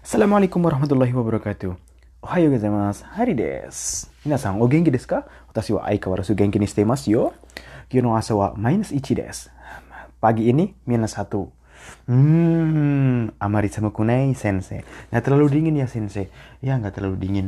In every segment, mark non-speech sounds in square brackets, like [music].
Assalamualaikum warahmatullahi wabarakatuh. Ohayo gozaimasu. Hari desu. Minasan, o genki desu ka? Watashi wa aikawarazu genki ni shite imasu yo. Kyo no asa wa minus ichi desu. Pagi ini minus satu. Hmm, amari samukunai sensei. Nggak terlalu dingin ya sensei. Ya nggak terlalu dingin.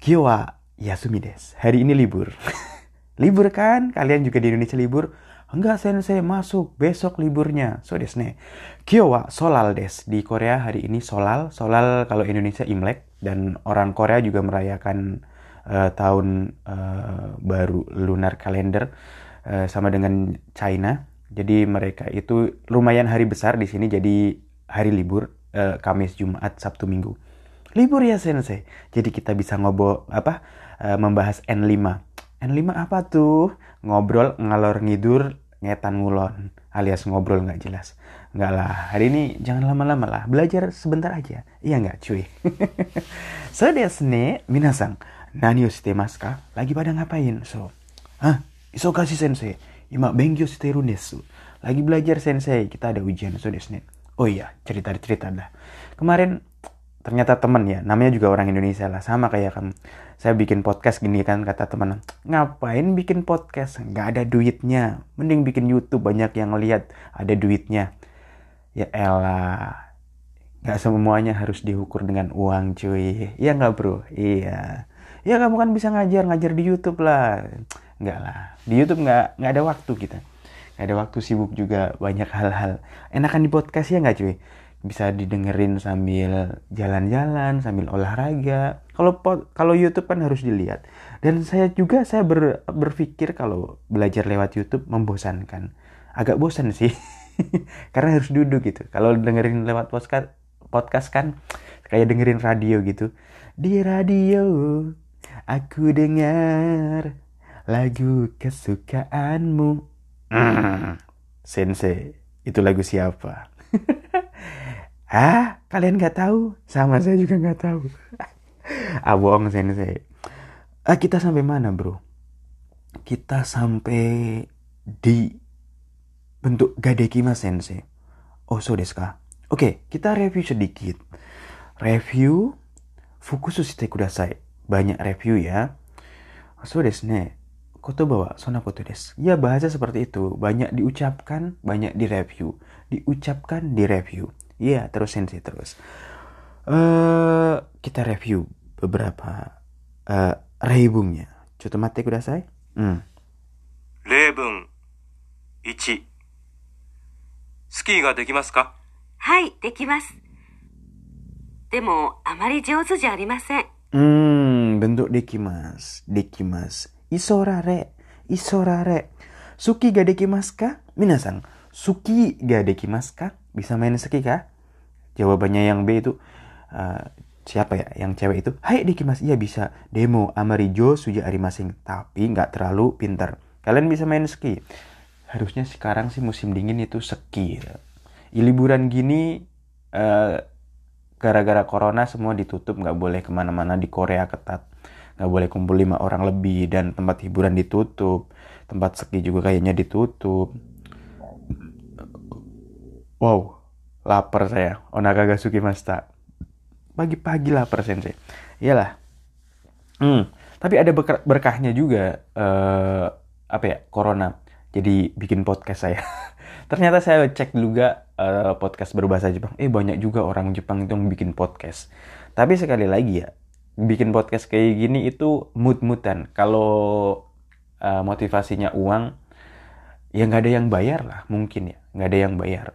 Kyo wa yasumi desu. Hari ini libur. [laughs] libur kan? Kalian juga di Indonesia libur? Enggak sensei, masuk. Besok liburnya. So desu ne. Kyo wa solal des. Di Korea hari ini solal. Solal kalau Indonesia Imlek. Dan orang Korea juga merayakan uh, tahun uh, baru lunar kalender. Uh, sama dengan China. Jadi mereka itu lumayan hari besar di sini. Jadi hari libur. Uh, Kamis, Jumat, Sabtu, Minggu. Libur ya sensei. Jadi kita bisa ngobrol apa? Uh, membahas N5. N5 apa tuh? Ngobrol, ngalor ngidur, ngetan ngulon. Alias ngobrol nggak jelas. Nggak lah, hari ini jangan lama-lama lah. Belajar sebentar aja. Iya nggak cuy? [laughs] so desu ne, minasan. Nani o shite masu ka? Lagi pada ngapain? So, hah? Isokashi sensei. Ima benkyou shiteru desu. Lagi belajar sensei. Kita ada ujian. So desu ne. Oh iya, cerita-cerita dah. Kemarin ternyata temen ya namanya juga orang Indonesia lah sama kayak kamu saya bikin podcast gini kan kata teman ngapain bikin podcast? Nggak ada duitnya. Mending bikin YouTube banyak yang lihat ada duitnya. Ya elah nggak semuanya harus diukur dengan uang cuy. Ya nggak bro? Iya. Ya kamu kan bisa ngajar ngajar di YouTube lah. Nggak lah. Di YouTube nggak nggak ada waktu kita. Nggak ada waktu sibuk juga banyak hal-hal. Enakan di podcast ya nggak cuy? Bisa didengerin sambil jalan-jalan, sambil olahraga. Kalau kalau YouTube kan harus dilihat. Dan saya juga saya ber, berpikir kalau belajar lewat YouTube membosankan. Agak bosan sih. [laughs] Karena harus duduk gitu. Kalau dengerin lewat podcast podcast kan kayak dengerin radio gitu. Di radio aku dengar lagu kesukaanmu. [laughs] Sensei, itu lagu siapa? [laughs] Ah, kalian nggak tahu? Sama saya juga nggak tahu. [laughs] ah, bohong sensei. Ah, kita sampai mana, bro? Kita sampai di bentuk gadekima sensei. Oh, so ka? Oke, kita review sedikit. Review fukusu shite kudasai. Banyak review ya. So desu ne. Kotoba wa sona koto desu. Ya, bahasa seperti itu. Banyak diucapkan, banyak direview. Diucapkan, direview. Iya, yeah, terus sensei terus. Uh, kita review beberapa uh, reibungnya. Coba mate kudasai. Hmm. 例文1スキーができますかはい、できます。でも、あまり上手じゃありません。 Hmm, bentuk dekimas. Dekimas. Isorare. Isorare. Suki ga dekimasu ka? Minasan, suki ga dekimasu ka? Bisa main ski kah? Jawabannya yang B itu uh, siapa ya? Yang cewek itu, Hai dekimasu. Iya bisa. Demo amarijo suja arimasing. Tapi nggak terlalu pintar. Kalian bisa main ski. Harusnya sekarang sih musim dingin itu ski. Di liburan gini uh, gara-gara corona semua ditutup nggak boleh ke mana-mana di Korea ketat nggak boleh kumpul lima orang lebih dan tempat hiburan ditutup tempat ski juga kayaknya ditutup wow lapar saya onaga ga suki masta pagi-pagi lapar sensei iyalah. Hmm. Tapi ada berkahnya juga uh, apa ya corona. Jadi bikin podcast saya. [laughs] Ternyata saya cek juga uh, podcast berbahasa Jepang. Eh banyak juga orang Jepang itu yang bikin podcast. Tapi sekali lagi ya bikin podcast kayak gini itu mood-moodan kalau uh, motivasinya uang ya nggak ada yang bayar lah mungkin ya. Nggak ada yang bayar.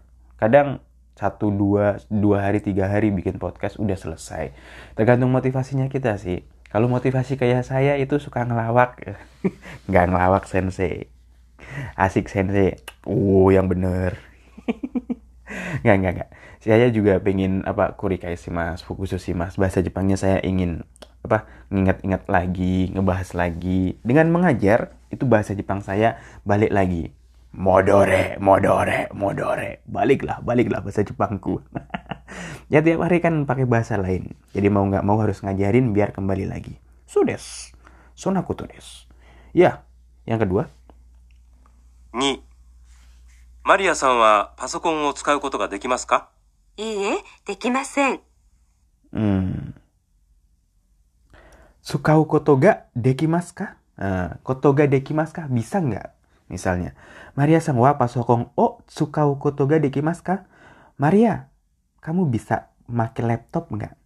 Kadang satu dua dua hari tiga hari bikin podcast udah selesai. Tergantung motivasinya kita sih. Kalau motivasi kayak saya itu suka ngelawak. [laughs] Nggak ngelawak sensei. Asik sensei. Oh yang bener. [laughs] Nggak nggak nggak. Saya juga pengen apa kurikai sih mas fokus sih mas. Bahasa Jepangnya saya ingin apa nginget-inget lagi ngebahas lagi. Dengan mengajar itu bahasa Jepang saya balik lagi modore, modore, modore. Baliklah, baliklah bahasa Jepangku. [laughs] ya tiap hari kan pakai bahasa lain. Jadi mau nggak mau harus ngajarin biar kembali lagi. Sudes. Sonaku tudes. Ya, yang kedua. Ni. Maria san wa pasokon wo tsukau koto ga dekimasu ka? Iie, dekimasen. Hmm. Tsukau koto ga dekimasu ka? Ah, uh, koto ga dekimasu ka? Bisa nggak? Misalnya, Maria sang wa pasokong o sukau koto ga dekimasu ka? Maria, kamu bisa make laptop nggak?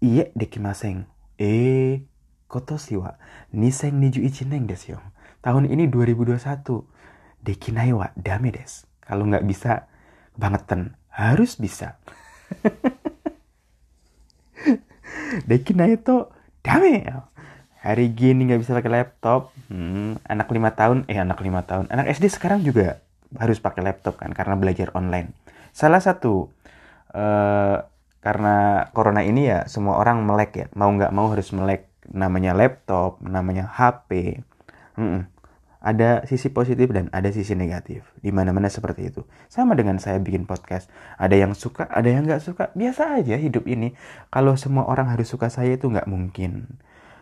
Iya dekimaseng. Eh, koto siwa. Niseng niju ichineng desu yo. Tahun ini 2021. Dekinai wa dame des. Kalau nggak bisa, bangetan. Harus bisa. [laughs] Dekinai to dame. Hari gini nggak bisa pakai laptop. Hmm, anak lima tahun, eh anak lima tahun. Anak SD sekarang juga harus pakai laptop kan karena belajar online. Salah satu uh, karena corona ini ya semua orang melek ya. Mau nggak mau harus melek namanya laptop namanya HP hmm, ada sisi positif dan ada sisi negatif. Di mana mana seperti itu. Sama dengan saya bikin podcast. Ada yang suka ada yang nggak suka. Biasa aja hidup ini. Kalau semua orang harus suka saya itu nggak mungkin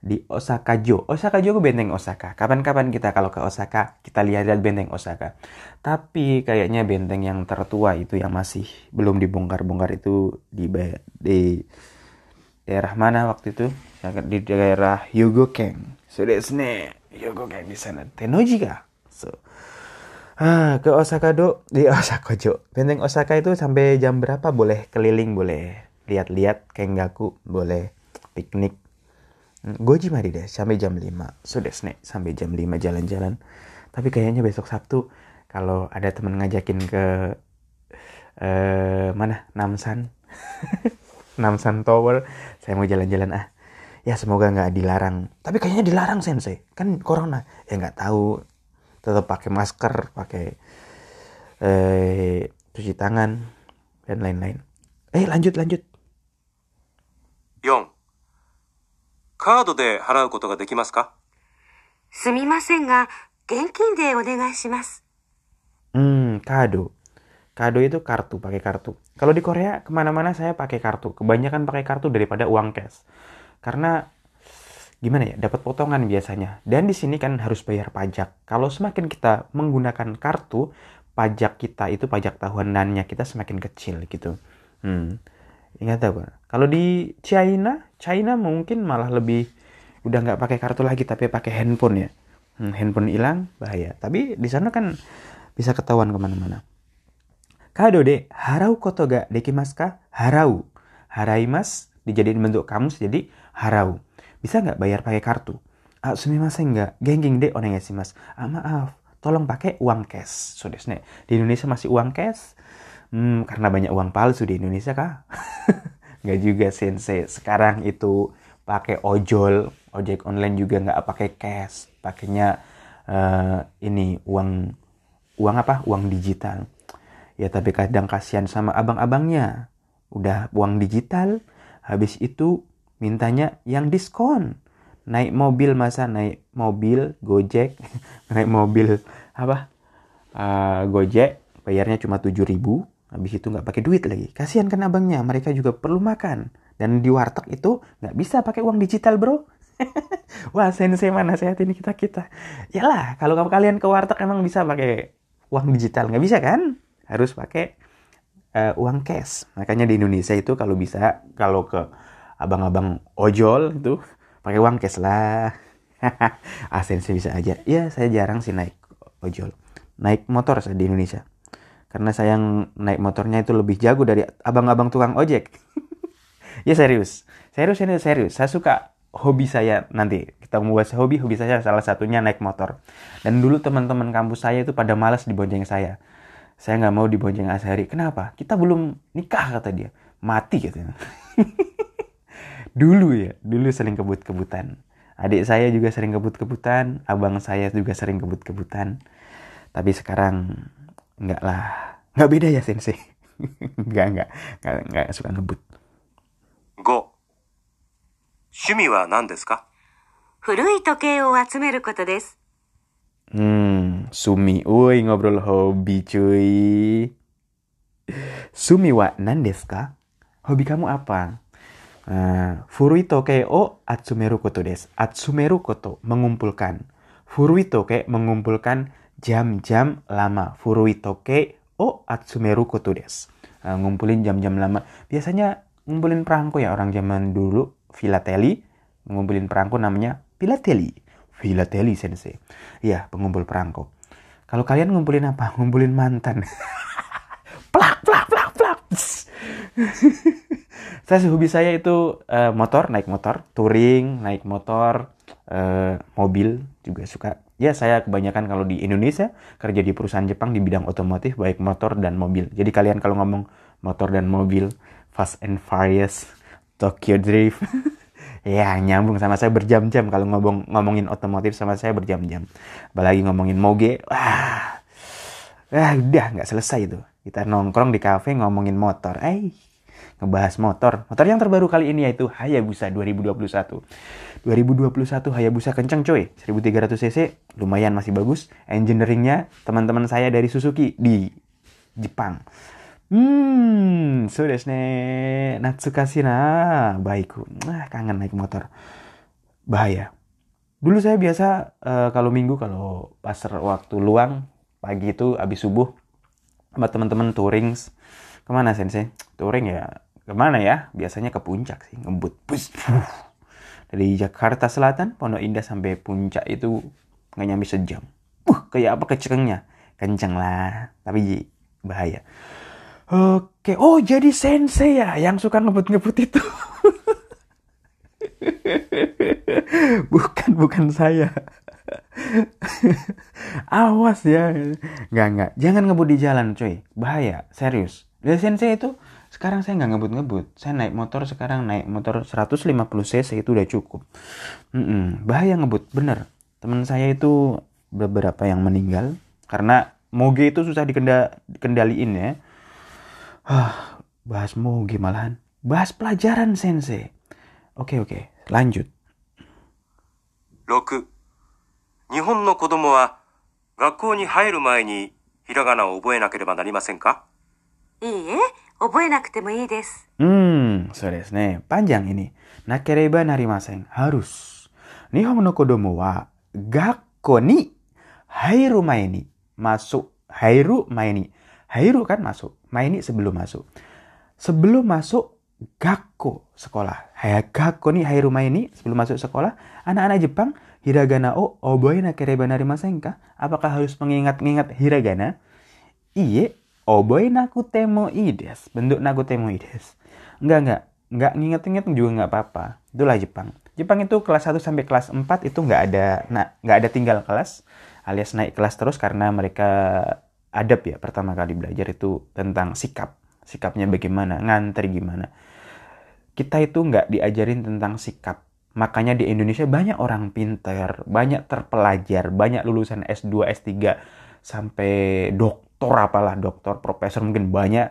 Di Osaka Jo. Osaka Jo ke benteng Osaka. Kapan-kapan kita kalau ke Osaka, kita lihat-lihat benteng Osaka. Tapi kayaknya benteng yang tertua itu yang masih belum dibongkar-bongkar itu di di daerah mana waktu itu? Di daerah Hyogoken. So desu ne. Hyogoken di sana. Tennoji ga? So. Ah, ke Osaka do di [laughs] Osaka Jo. Benteng Osaka itu sampai jam berapa boleh keliling, boleh lihat-lihat Kengaku, boleh piknik. Hmm, Goji mari deh sampai jam 5. Sudah snack sampai jam 5 jalan-jalan. Tapi kayaknya besok Sabtu kalau ada teman ngajakin ke eh mana? Namsan. [laughs] Namsan Tower, saya mau jalan-jalan ah. Ya semoga nggak dilarang. Tapi kayaknya dilarang sensei. Kan corona. Ya nggak tahu tetap pakai masker, pakai eh, cuci tangan dan lain-lain. Eh lanjut lanjut. 4カードで払うことができますかすみませんが、現金でお願いします。 Hmm kado. Kado itu kartu, pakai kartu. Kalau di Korea kemana-mana saya pakai kartu. Kebanyakan pakai kartu daripada uang cash. Karena gimana ya, dapat potongan biasanya. Dan di sini kan harus bayar pajak. Kalau semakin kita menggunakan kartu, pajak kita itu pajak tahunannya kita semakin kecil gitu. Hmm. Ingat apa? Kalau di China, China mungkin malah lebih udah nggak pakai kartu lagi tapi pakai handphone ya. Hmm, handphone hilang bahaya. Tapi di sana kan bisa ketahuan ke mana-mana. Kado de harau koto ga dekimasu ka? Harau. Haraimas dijadiin bentuk kamus jadi harau. Bisa nggak bayar pakai kartu? Ah, sumimasen nggak? Gengging de onegaishimasu. Ah, maaf. Tolong pakai uang cash. So. Di Indonesia masih uang cash? Hmm, karena banyak uang palsu di Indonesia kah? [laughs] nggak juga sensei. Sekarang itu pakai ojol, ojek online juga nggak pakai cash. Pakainya eh, ini uang uang apa? Uang digital. Ya tapi kadang kasihan sama abang-abangnya. Udah uang digital, habis itu mintanya yang diskon. Naik mobil masa naik mobil Gojek, [laughs] naik mobil apa? Eh, Gojek bayarnya cuma 7000 habis itu nggak pakai duit lagi. Kasihan kan abangnya, mereka juga perlu makan. Dan di warteg itu nggak bisa pakai uang digital bro. [laughs] Wah sensei mana sehatin kita kita. Yalah kalau kalian ke warteg emang bisa pakai uang digital nggak bisa kan? Harus pakai eh, uang cash. Makanya di Indonesia itu kalau bisa kalau ke abang-abang ojol itu pakai uang cash lah. [laughs] ah sensei bisa aja. Iya saya jarang sih naik ojol. Naik motor saya di Indonesia. Karena saya yang naik motornya itu lebih jago dari abang-abang tukang ojek. [laughs] ya serius. Serius ini serius. Saya suka hobi saya nanti. Kita bahas hobi, hobi saya salah satunya naik motor. Dan dulu teman-teman kampus saya itu pada malas dibonceng saya. Saya nggak mau dibonceng Ashari. Kenapa? Kita belum nikah kata dia. Mati katanya. [laughs] dulu ya, dulu sering kebut-kebutan. Adik saya juga sering kebut-kebutan, abang saya juga sering kebut-kebutan. Tapi sekarang enggak lah. Enggak beda ya sensei. [laughs] enggak, enggak, enggak, enggak suka ngebut. 5趣味は何ですか古い時計を集めることです。 Hmm, Sumi, woi ngobrol hobi cuy. Sumi wa nandesu ka? Hobi kamu apa? Uh, furuito ke o atsumeru koto des. Atsumeru koto, mengumpulkan. Furuito ke mengumpulkan jam-jam lama. Furuito ke o atsumeru koto des. Uh, ngumpulin jam-jam lama. Biasanya ngumpulin perangko ya orang zaman dulu. Filateli. Ngumpulin perangko namanya filateli. Filateli sensei. Iya, pengumpul perangko. Kalau kalian ngumpulin apa? [laughs] Ngumpulin mantan. [laughs] plak, plak, plak, plak. [laughs] saya hobi saya itu uh, motor, naik motor, touring, naik motor, uh, mobil juga suka. Ya saya kebanyakan kalau di Indonesia kerja di perusahaan Jepang di bidang otomotif baik motor dan mobil. Jadi kalian kalau ngomong motor dan mobil, Fast and Furious, Tokyo Drift, [laughs] ya nyambung sama saya berjam-jam kalau ngomong ngomongin otomotif sama saya berjam-jam. Apalagi ngomongin moge, wah, ah udah nggak selesai itu. Kita nongkrong di kafe ngomongin motor, eh ngebahas motor. Motor yang terbaru kali ini yaitu Hayabusa 2021. 2021 Hayabusa kenceng coy, 1300 cc, lumayan masih bagus. Engineeringnya teman-teman saya dari Suzuki di Jepang. Hmm, so desu ne. Natsukasi na. Baikku. Nah, kangen naik motor. Bahaya. Dulu saya biasa uh, kalau minggu kalau pas waktu luang pagi itu habis subuh sama teman-teman touring ke mana sensei? Touring ya ke mana ya? Biasanya ke puncak sih ngebut. Dari Jakarta Selatan, Pondok Indah sampai puncak itu nggak nyampe sejam. Uh, kayak apa kecengnya? Kenceng lah, tapi bahaya. Oke, oh jadi sensei ya yang suka ngebut-ngebut itu. [laughs] bukan, bukan saya. [laughs] Awas ya. Nggak, nggak. Jangan ngebut di jalan, cuy. Bahaya, serius. Dari sensei itu sekarang saya nggak ngebut-ngebut. Saya naik motor sekarang naik motor 150 cc itu udah cukup. Mm -mm, bahaya ngebut, bener. Teman saya itu beberapa yang meninggal karena moge itu susah dikendaliin ya Ah, bahas moge malahan. Bahas pelajaran sensei. Oke oke, lanjut. 6. 日本の子供は学校に入る前にひらがなを覚えなければなりませんかいいえ、 覚えなくてもいいです。 Hmm, so desu ne. Panjang ini. Nakereba narimasen. Harus. Nihon no kodomo wa gakko ni hairu mae ni. Masuk. Hairu mae ni. Hairu kan masuk. Mae ni sebelum masuk. Sebelum masuk gakko sekolah. Haya gakko ni hairu mae ni sebelum masuk sekolah. Anak-anak Jepang hiragana o oboe nakereba narimasen ka? Apakah harus mengingat-ingat hiragana? Iye, oboe naku temo ides. Bentuk naku temo ides. Enggak, enggak. Enggak nginget-inget juga enggak apa-apa. Itulah Jepang. Jepang itu kelas 1 sampai kelas 4 itu enggak ada nah, enggak ada tinggal kelas alias naik kelas terus karena mereka adab ya pertama kali belajar itu tentang sikap. Sikapnya bagaimana, ngantri gimana. Kita itu enggak diajarin tentang sikap. Makanya di Indonesia banyak orang pinter, banyak terpelajar, banyak lulusan S2, S3 sampai doktor apalah, doktor, profesor mungkin banyak.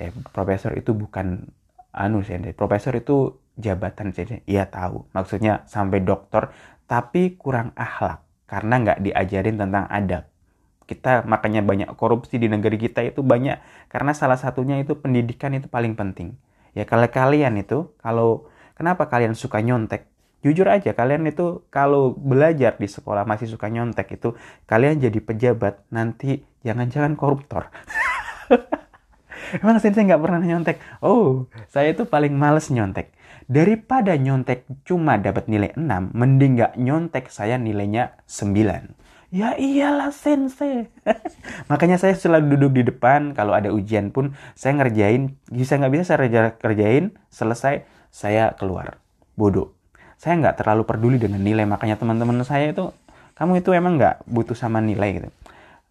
Eh, profesor itu bukan anu sih, profesor itu jabatan sih. Iya tahu. Maksudnya sampai doktor, tapi kurang akhlak karena nggak diajarin tentang adab. Kita makanya banyak korupsi di negeri kita itu banyak karena salah satunya itu pendidikan itu paling penting. Ya kalau kalian itu kalau kenapa kalian suka nyontek? Jujur aja kalian itu kalau belajar di sekolah masih suka nyontek itu kalian jadi pejabat nanti jangan-jangan koruptor. Emang sensei nggak pernah nyontek? Oh, saya itu paling males nyontek. Daripada nyontek cuma dapat nilai 6, mending nggak nyontek saya nilainya 9. Ya iyalah sensei. [laughs] Makanya saya selalu duduk di depan. Kalau ada ujian pun saya ngerjain. Bisa nggak bisa saya kerjain. Selesai saya keluar. Bodoh. Saya nggak terlalu peduli dengan nilai. Makanya teman-teman saya itu, kamu itu emang nggak butuh sama nilai gitu.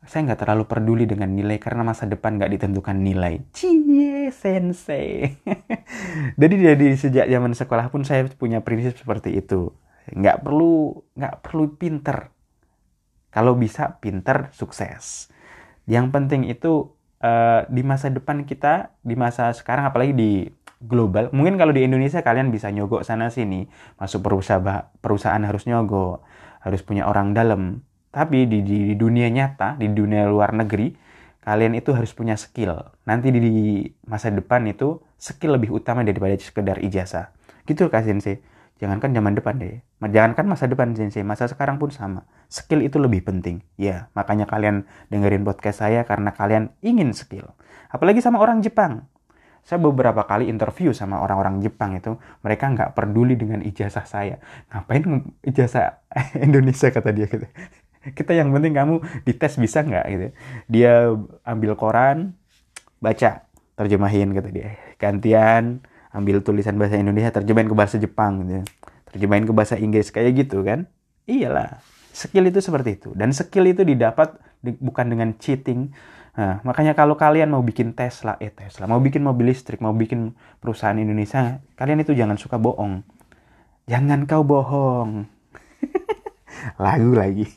Saya nggak terlalu peduli dengan nilai karena masa depan nggak ditentukan nilai. Cie sensei. [laughs] Jadi dari sejak zaman sekolah pun saya punya prinsip seperti itu. Nggak perlu nggak perlu pinter kalau bisa pinter sukses yang penting itu uh, di masa depan kita di masa sekarang apalagi di global mungkin kalau di Indonesia kalian bisa nyogok sana sini masuk perusahaan perusahaan harus nyogok harus punya orang dalam Tapi di, di, di dunia nyata, di dunia luar negeri, kalian itu harus punya skill. Nanti di, di masa depan itu skill lebih utama daripada sekedar ijazah. Gitu kak Sensei. Jangankan zaman depan deh. Jangankan masa depan Sensei, masa sekarang pun sama. Skill itu lebih penting. Ya, makanya kalian dengerin podcast saya karena kalian ingin skill. Apalagi sama orang Jepang. Saya beberapa kali interview sama orang-orang Jepang itu, mereka nggak peduli dengan ijazah saya. Ngapain ijazah [laughs] Indonesia kata dia gitu. Kita yang penting kamu dites bisa nggak gitu. Dia ambil koran, baca, terjemahin kata dia. Gantian ambil tulisan bahasa Indonesia, terjemahin ke bahasa Jepang gitu. Terjemahin ke bahasa Inggris kayak gitu kan. Iyalah, skill itu seperti itu. Dan skill itu didapat bukan dengan cheating, Nah, makanya kalau kalian mau bikin Tesla, eh Tesla, mau bikin mobil listrik, mau bikin perusahaan Indonesia, kalian itu jangan suka bohong. Jangan kau bohong. [laughs] Lagu lagi.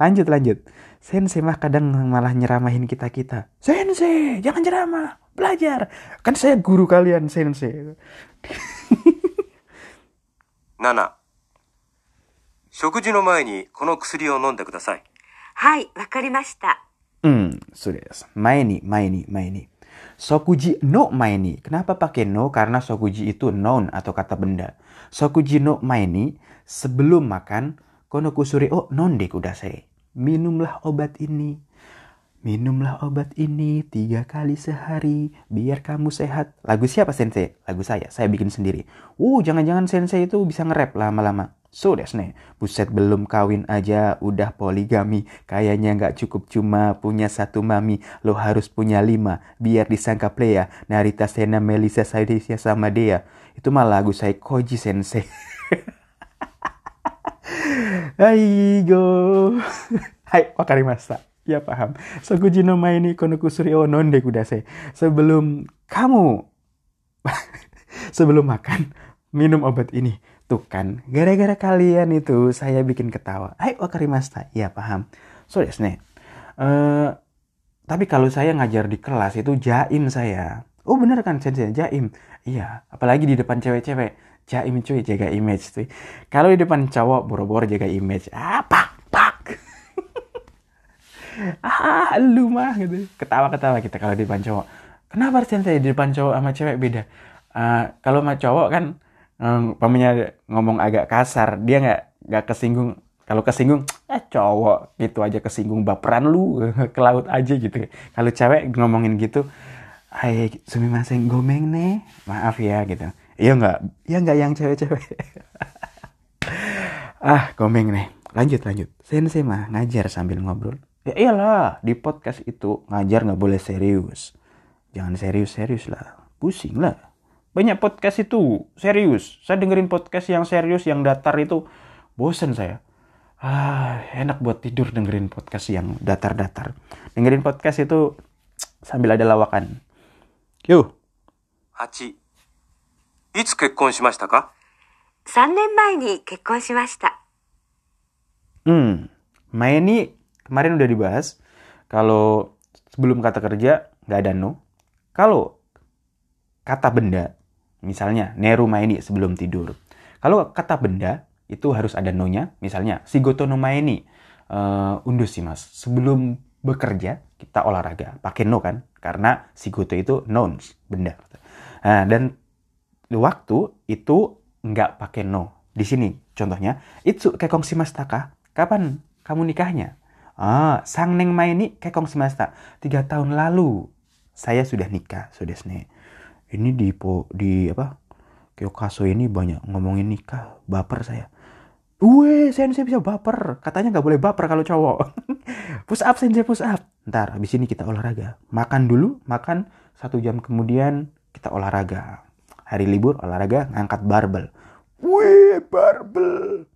lanjut, lanjut. Sensei mah kadang malah nyeramahin kita-kita. Sensei, jangan ceramah, belajar. Kan saya guru kalian, Sensei. [laughs] Nana, 食事の前にこの薬を飲んでください。はい、わかりました。 Hmm, sudah. Maini, maini, maini. Sokuji no maini. Kenapa pakai no? Karena sokuji itu noun atau kata benda. Sokuji no maini. Sebelum makan, kono kusuri oh non de kudasai. Minumlah obat ini. Minumlah obat ini tiga kali sehari biar kamu sehat. Lagu siapa sensei? Lagu saya. Saya bikin sendiri. Uh, jangan-jangan sensei itu bisa nge-rap lama-lama. So desne, buset belum kawin aja udah poligami. Kayaknya nggak cukup cuma punya satu mami, lo harus punya lima. Biar disangka playa, Narita Sena Melisa Saidisia sama dia. Itu mah lagu saya Koji Sensei. [laughs] Aigo. Hai, wakarimashita. [laughs] Ya paham. Sokuji no maini kono kusuri o nonde kudase. Sebelum kamu [laughs] sebelum makan minum obat ini. Tuh kan, gara-gara kalian itu saya bikin ketawa. Hai wakarimashita. Ya paham. So desne. Uh, tapi kalau saya ngajar di kelas itu jaim saya. Oh bener kan sensei jaim. Iya, apalagi di depan cewek-cewek. Jaim cuy, jaga image tuh. Kalau di depan cowok boro-boro jaga image. Ah, pak, [laughs] ah, lu mah gitu. Ketawa-ketawa kita kalau di depan cowok. Kenapa sensei di depan cowok sama cewek beda? Uh, kalau sama cowok kan um, pamannya ngomong agak kasar, dia nggak nggak kesinggung. Kalau kesinggung, [tsk] eh cowok gitu aja kesinggung baperan lu [laughs] ke laut aja gitu. Kalau cewek ngomongin gitu, Hai, sumimasen gomeng nih, maaf ya gitu. Iya nggak? Iya nggak yang cewek-cewek? [laughs] ah, gomeng nih. Lanjut, lanjut. Sensei mah ngajar sambil ngobrol. Ya iyalah, di podcast itu ngajar nggak boleh serius. Jangan serius-serius lah. Pusing lah. Banyak podcast itu serius. Saya dengerin podcast yang serius, yang datar itu bosen saya. Ah, enak buat tidur dengerin podcast yang datar-datar. Dengerin podcast itu sambil ada lawakan. Yuk. 8、いつ結婚しましたか3年前に結婚しました。 Hmm, Maeni kemarin udah dibahas. Kalau sebelum kata kerja nggak ada no. Kalau kata benda, misalnya Neru Maeni sebelum tidur. Kalau kata benda itu harus ada no-nya. Misalnya Sigoto no Maeni uh, undus sih mas. Sebelum bekerja kita olahraga pakai no kan? Karena Sigoto itu nouns benda. Nah, dan waktu itu nggak pakai no. Di sini contohnya, Itsu kekong shimashita Kapan kamu nikahnya? Ah, sang neng maini kekong shimashita. Tiga tahun lalu saya sudah nikah, sudah Ini di po, di apa? Kyokaso ini banyak ngomongin nikah, baper saya. Weh, sensei bisa baper. Katanya nggak boleh baper kalau cowok. [laughs] push up, sensei push up. Ntar, habis ini kita olahraga. Makan dulu, makan. Satu jam kemudian kita olahraga. Hari libur olahraga ngangkat barbel. Wih, barbel.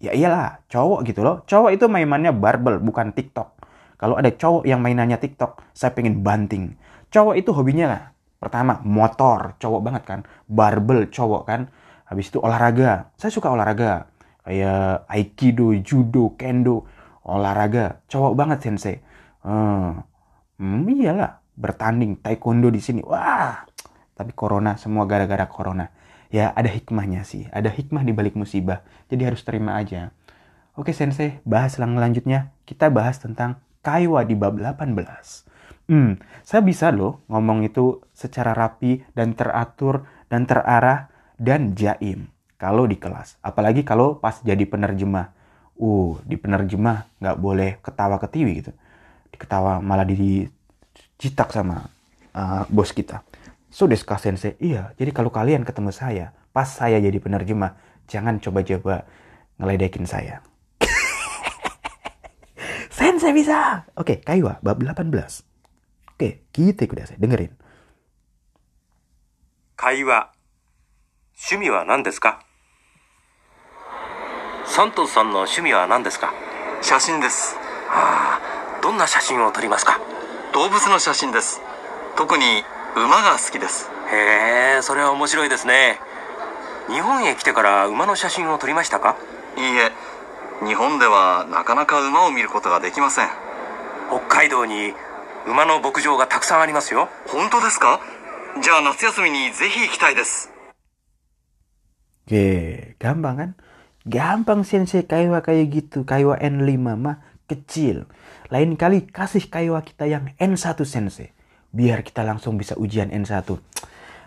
Ya iyalah, cowok gitu loh. Cowok itu mainannya barbel, bukan TikTok. Kalau ada cowok yang mainannya TikTok, saya pengen banting. Cowok itu hobinya lah. Pertama, motor. Cowok banget kan. Barbel, cowok kan. Habis itu olahraga. Saya suka olahraga. Kayak Aikido, Judo, Kendo. Olahraga. Cowok banget sensei. Hmm, hmm iyalah. Bertanding taekwondo di sini. Wah. Tapi corona, semua gara-gara corona. Ya ada hikmahnya sih. Ada hikmah di balik musibah. Jadi harus terima aja. Oke sensei, bahas lanjutnya. Kita bahas tentang kaiwa di bab 18. Hmm, saya bisa loh ngomong itu secara rapi dan teratur dan terarah dan jaim kalau di kelas. Apalagi kalau pas jadi penerjemah. Uh, di penerjemah nggak boleh ketawa ketiwi gitu. Diketawa malah dijitak sama uh, bos kita. So deska sensei, iya. Jadi kalau kalian ketemu saya, pas saya jadi penerjemah, jangan coba-coba ngeledekin saya. [laughs] sensei bisa. Oke, Kaiwa bab 18. Oke, kita ikut saya dengerin. 会話趣味は何ですかサントスさんの趣味は何ですか写真ですああどんな写真を撮りますか動物の写真です特に 馬が好きですへえそれは面白いですね日本へ来てから馬の写真を撮りましたか？いいえ日本ではなかなか馬を見ることができません北海道に馬の牧場がたくさんありますよ本当ですか？じゃあ夏休みにぜひ行きたいです Oke, gampang kan? Gampang sensei kaiwa kayak gitu. Kaiwa N5 mah kecil. Lain kali kasih kaiwa kita yang N1 sensei. Biar kita langsung bisa ujian N1.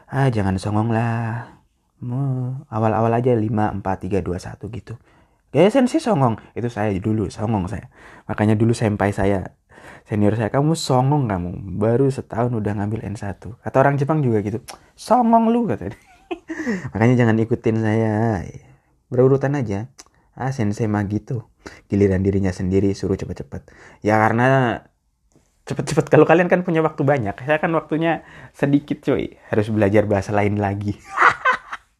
Ah, jangan songong lah. Awal-awal aja 5, 4, 3, 2, 1 gitu. Kayak sensei songong. Itu saya dulu, songong saya. Makanya dulu senpai saya senior saya kamu songong kamu baru setahun udah ngambil N1 kata orang Jepang juga gitu songong lu kata [laughs] makanya jangan ikutin saya berurutan aja ah sensei mah gitu giliran dirinya sendiri suruh cepet-cepet ya karena cepet-cepet kalau kalian kan punya waktu banyak saya kan waktunya sedikit cuy harus belajar bahasa lain lagi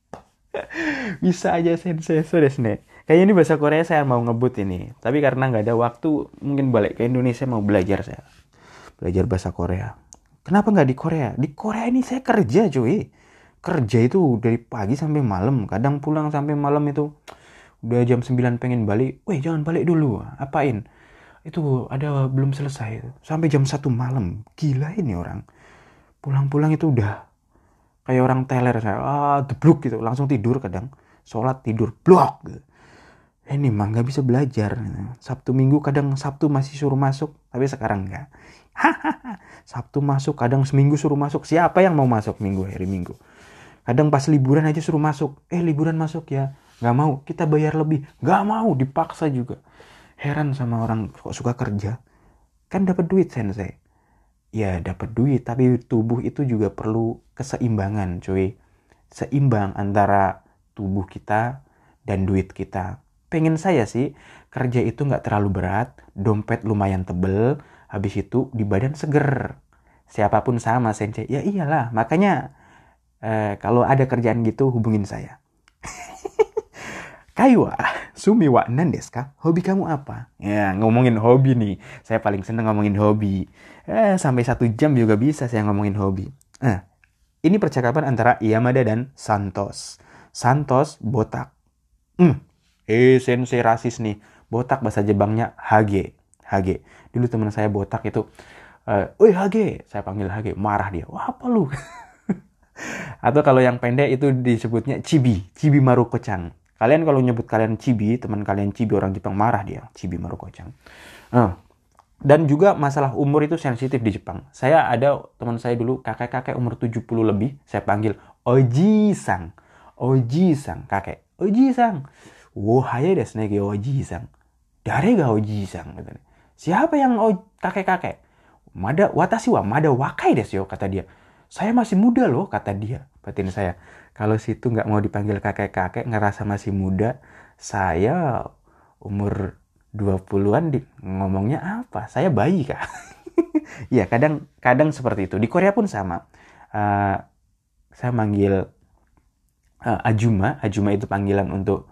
[laughs] bisa aja sensei sudah nih Kayaknya ini bahasa Korea saya mau ngebut ini. Tapi karena nggak ada waktu, mungkin balik ke Indonesia mau belajar saya. Belajar bahasa Korea. Kenapa nggak di Korea? Di Korea ini saya kerja cuy. Kerja itu dari pagi sampai malam. Kadang pulang sampai malam itu udah jam 9 pengen balik. Weh jangan balik dulu. Apain? Itu ada belum selesai. Sampai jam 1 malam. Gila ini orang. Pulang-pulang itu udah kayak orang teler saya. Ah, debluk gitu. Langsung tidur kadang. Sholat tidur. Blok ini mah nggak bisa belajar Sabtu Minggu kadang Sabtu masih suruh masuk tapi sekarang nggak [laughs] Sabtu masuk kadang seminggu suruh masuk siapa yang mau masuk minggu hari Minggu kadang pas liburan aja suruh masuk eh liburan masuk ya nggak mau kita bayar lebih nggak mau dipaksa juga heran sama orang kok suka kerja kan dapat duit sensei ya dapat duit tapi tubuh itu juga perlu keseimbangan cuy seimbang antara tubuh kita dan duit kita pengen saya sih kerja itu nggak terlalu berat, dompet lumayan tebel, habis itu di badan seger. Siapa pun sama sensei, ya iyalah. Makanya eh, kalau ada kerjaan gitu hubungin saya. [laughs] Kaiwa, Sumiwa Nandeska, hobi kamu apa? Ya ngomongin hobi nih, saya paling seneng ngomongin hobi. Eh, sampai satu jam juga bisa saya ngomongin hobi. Eh, ini percakapan antara Yamada dan Santos. Santos botak. Hmm, eh sensei rasis nih. Botak bahasa Jepangnya Hage. Hage. Dulu teman saya botak itu uh, Woi Hage. Saya panggil Hage. Marah dia. Wah apa lu? [laughs] Atau kalau yang pendek itu disebutnya Chibi Chibi Marukochan Kalian kalau nyebut kalian cibi, teman kalian cibi orang Jepang marah dia, cibi Marukocang. Nah, dan juga masalah umur itu sensitif di Jepang. Saya ada teman saya dulu kakek-kakek umur 70 lebih, saya panggil Oji-sang. Oji-sang kakek. Oji-sang. Wohaya desu ne Oji-sang. Dare ga Oji-sang. Siapa yang kakek-kakek? Mada watashi wa mada wakai desu yo kata dia. Saya masih muda loh kata dia. Batin saya. Kalau situ nggak mau dipanggil kakek-kakek, ngerasa masih muda, saya umur 20-an di, ngomongnya apa? Saya bayi kah? [laughs] ya kadang kadang seperti itu. Di Korea pun sama. Uh, saya manggil uh, Ajuma. Ajuma itu panggilan untuk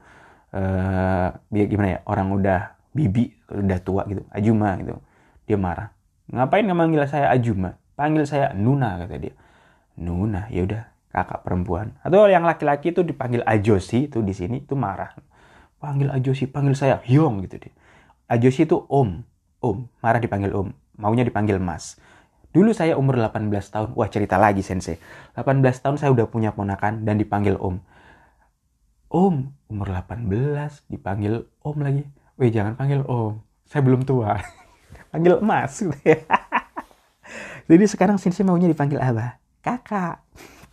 uh, gimana ya orang udah bibi udah tua gitu Ajuma gitu dia marah ngapain nggak manggil saya Ajuma panggil saya Nuna kata dia Nuna ya udah kakak perempuan atau yang laki-laki itu dipanggil Ajosi itu di sini itu marah panggil Ajosi panggil saya Hyong gitu dia Ajosi itu om om marah dipanggil om maunya dipanggil mas dulu saya umur 18 tahun wah cerita lagi sensei 18 tahun saya udah punya ponakan dan dipanggil om Om, umur 18 dipanggil om lagi. Wih jangan panggil om, saya belum tua. [laughs] panggil emas. [laughs] Jadi sekarang sensei maunya dipanggil apa? Kakak.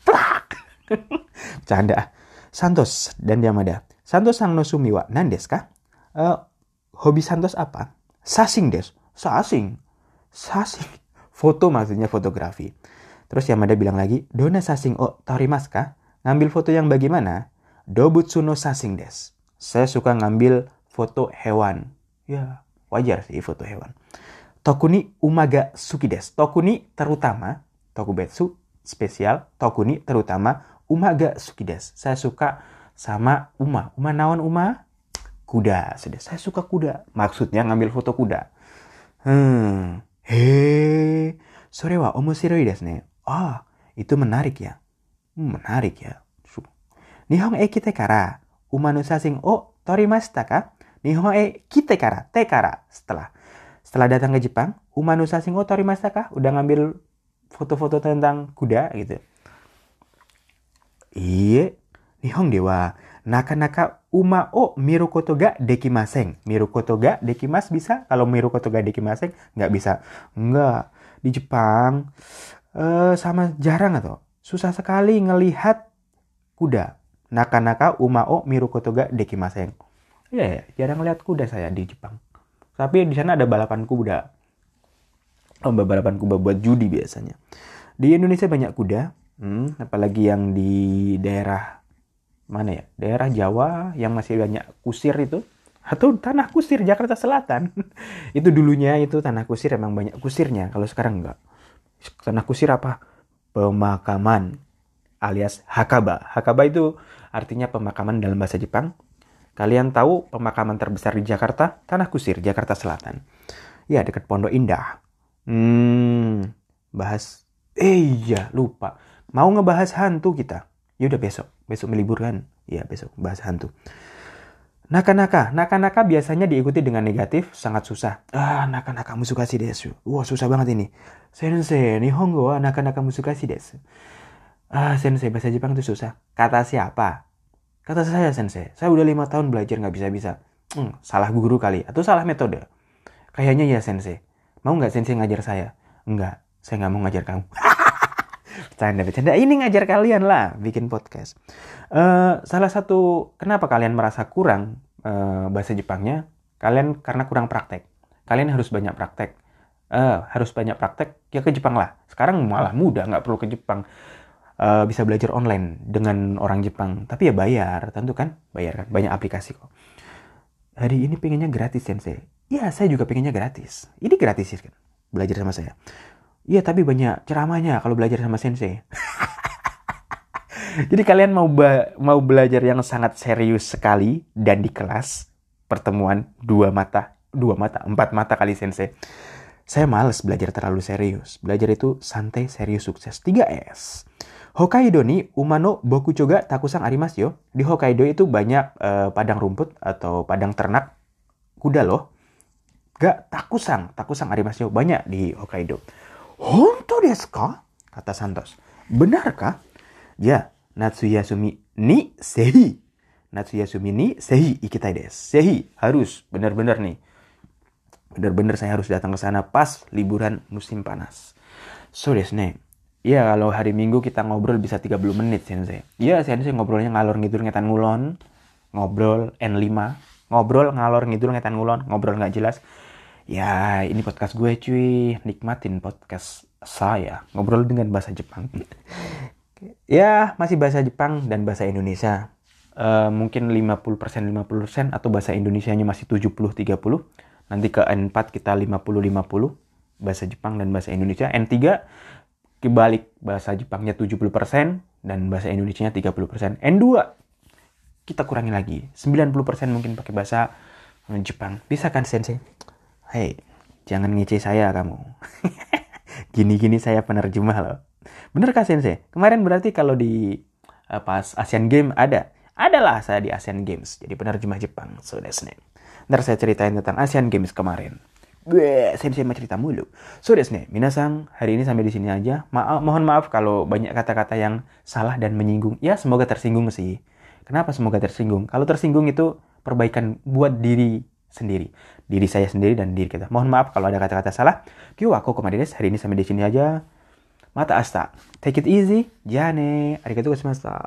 Plak. [laughs] Canda. Santos dan Yamada. Santos sang no sumiwa nandes kah? Eh, hobi Santos apa? Sasing des. Sasing. Sasing. Foto maksudnya fotografi. Terus Yamada bilang lagi, Dona sasing o torimas kah? Ngambil foto yang bagaimana? Dobutsuno sasing des. Saya suka ngambil foto hewan. Ya, wajar sih foto hewan. Tokuni umaga suki des. Tokuni terutama, tokubetsu spesial, tokuni terutama umaga suki des. Saya suka sama uma. Uma naon uma? Kuda. Sudah, saya suka kuda. Maksudnya ngambil foto kuda. Hmm. He, sore wa omoshiroi desu ne. Ah, itu menarik ya. Hmm, menarik ya. Nihon e kite kara uma no sasing o torimashita ka? Nihon e kite kara, te kara setelah. Setelah datang ke Jepang, uma no sasing o torimashita ka? Udah ngambil foto-foto tentang kuda gitu. Iye, Nihon de wa nakanaka uma o miru koto ga dekimasen. Miru koto ga dekimas bisa, kalau miru koto ga dekimasen nggak bisa. Nggak. Di Jepang eh, sama jarang atau susah sekali ngelihat kuda. Nakanaka uma o miru koto ga dekimasen. Iya, ya, jarang lihat kuda saya di Jepang. Tapi di sana ada balapan kuda. Lomba balapan kuda buat judi biasanya. Di Indonesia banyak kuda, hmm, apalagi yang di daerah mana ya? Daerah Jawa yang masih banyak kusir itu atau tanah kusir Jakarta Selatan. [laughs] itu dulunya itu tanah kusir emang banyak kusirnya, kalau sekarang enggak. Tanah kusir apa? Pemakaman alias Hakaba. Hakaba itu artinya pemakaman dalam bahasa Jepang. Kalian tahu pemakaman terbesar di Jakarta? Tanah Kusir, Jakarta Selatan. Ya, dekat Pondok Indah. Hmm, bahas Eh iya, lupa. Mau ngebahas hantu kita. Ya udah besok. Besok melibur kan? Iya, besok bahas hantu. Naka-naka. Naka-naka biasanya diikuti dengan negatif, sangat susah. Ah, naka-naka musukasi desu. Wah, susah banget ini. Sensei, Nihongo wa naka-naka musukasi desu. Ah, sensei, bahasa Jepang itu susah. Kata siapa? Kata saya, sensei. Saya udah lima tahun belajar nggak bisa-bisa. Hmm, salah guru kali. Atau salah metode. Kayaknya ya, sensei. Mau nggak sensei ngajar saya? Enggak, saya nggak mau ngajar kamu. [laughs] Bercanda, bercanda. Ini ngajar kalian lah, bikin podcast. Uh, salah satu, kenapa kalian merasa kurang uh, bahasa Jepangnya? Kalian karena kurang praktek. Kalian harus banyak praktek. Uh, harus banyak praktek, ya ke Jepang lah. Sekarang malah mudah, nggak perlu ke Jepang. Uh, bisa belajar online dengan orang Jepang. Tapi ya bayar, tentu kan? Bayar kan, banyak aplikasi kok. Hari ini pengennya gratis, Sensei. Ya, saya juga pengennya gratis. Ini gratis kan? Belajar sama saya. Iya, tapi banyak ceramahnya kalau belajar sama sensei. [laughs] Jadi kalian mau mau belajar yang sangat serius sekali dan di kelas pertemuan dua mata, dua mata, empat mata kali sensei. Saya males belajar terlalu serius. Belajar itu santai, serius, sukses. 3S. Hokkaido ni umano boku juga takusang arimasu yo. Di Hokkaido itu banyak uh, padang rumput atau padang ternak kuda loh. Gak takusang, takusang arimasu yo. Banyak di Hokkaido. Honto desu ka? Kata Santos. Benarkah? Ya, Natsuyasumi ni sehi. Natsuyasumi ni sehi ikitai desu. Sehi, harus, benar-benar nih. Benar-benar saya harus datang ke sana pas liburan musim panas. So desu ne. Ya, kalau hari Minggu kita ngobrol bisa 30 menit, Sensei. Iya, Sensei ngobrolnya ngalor ngidul ngetan ngulon. Ngobrol N5. Ngobrol ngalor ngidul ngetan ngulon. Ngobrol nggak jelas. Ya, ini podcast gue cuy. Nikmatin podcast saya. Ngobrol dengan bahasa Jepang. [laughs] ya, masih bahasa Jepang dan bahasa Indonesia. Uh, mungkin 50% 50% atau bahasa Indonesianya masih 70-30. Nanti ke N4 kita 50-50. Bahasa Jepang dan bahasa Indonesia. N3 kebalik bahasa Jepangnya 70% dan bahasa Indonesianya 30%. N2 kita kurangi lagi. 90% mungkin pakai bahasa Jepang. Bisa kan sensei? Hei, jangan ngece saya kamu. [laughs] Gini-gini saya penerjemah loh. Bener kah sensei? Kemarin berarti kalau di uh, pas Asian Games ada. Adalah saya di Asian Games. Jadi penerjemah Jepang. So that's it. Ntar saya ceritain tentang Asian Games kemarin. Gue, sensei mau cerita mulu. So that's it. Minasang, hari ini sampai di sini aja. Maaf, mohon maaf kalau banyak kata-kata yang salah dan menyinggung. Ya, semoga tersinggung sih. Kenapa semoga tersinggung? Kalau tersinggung itu perbaikan buat diri sendiri. Diri saya sendiri dan diri kita. Mohon maaf kalau ada kata-kata salah. Kyo wa koko des. Hari ini sampai di sini aja. Mata asta. Take it easy. Jane. Arigatou gozaimashita.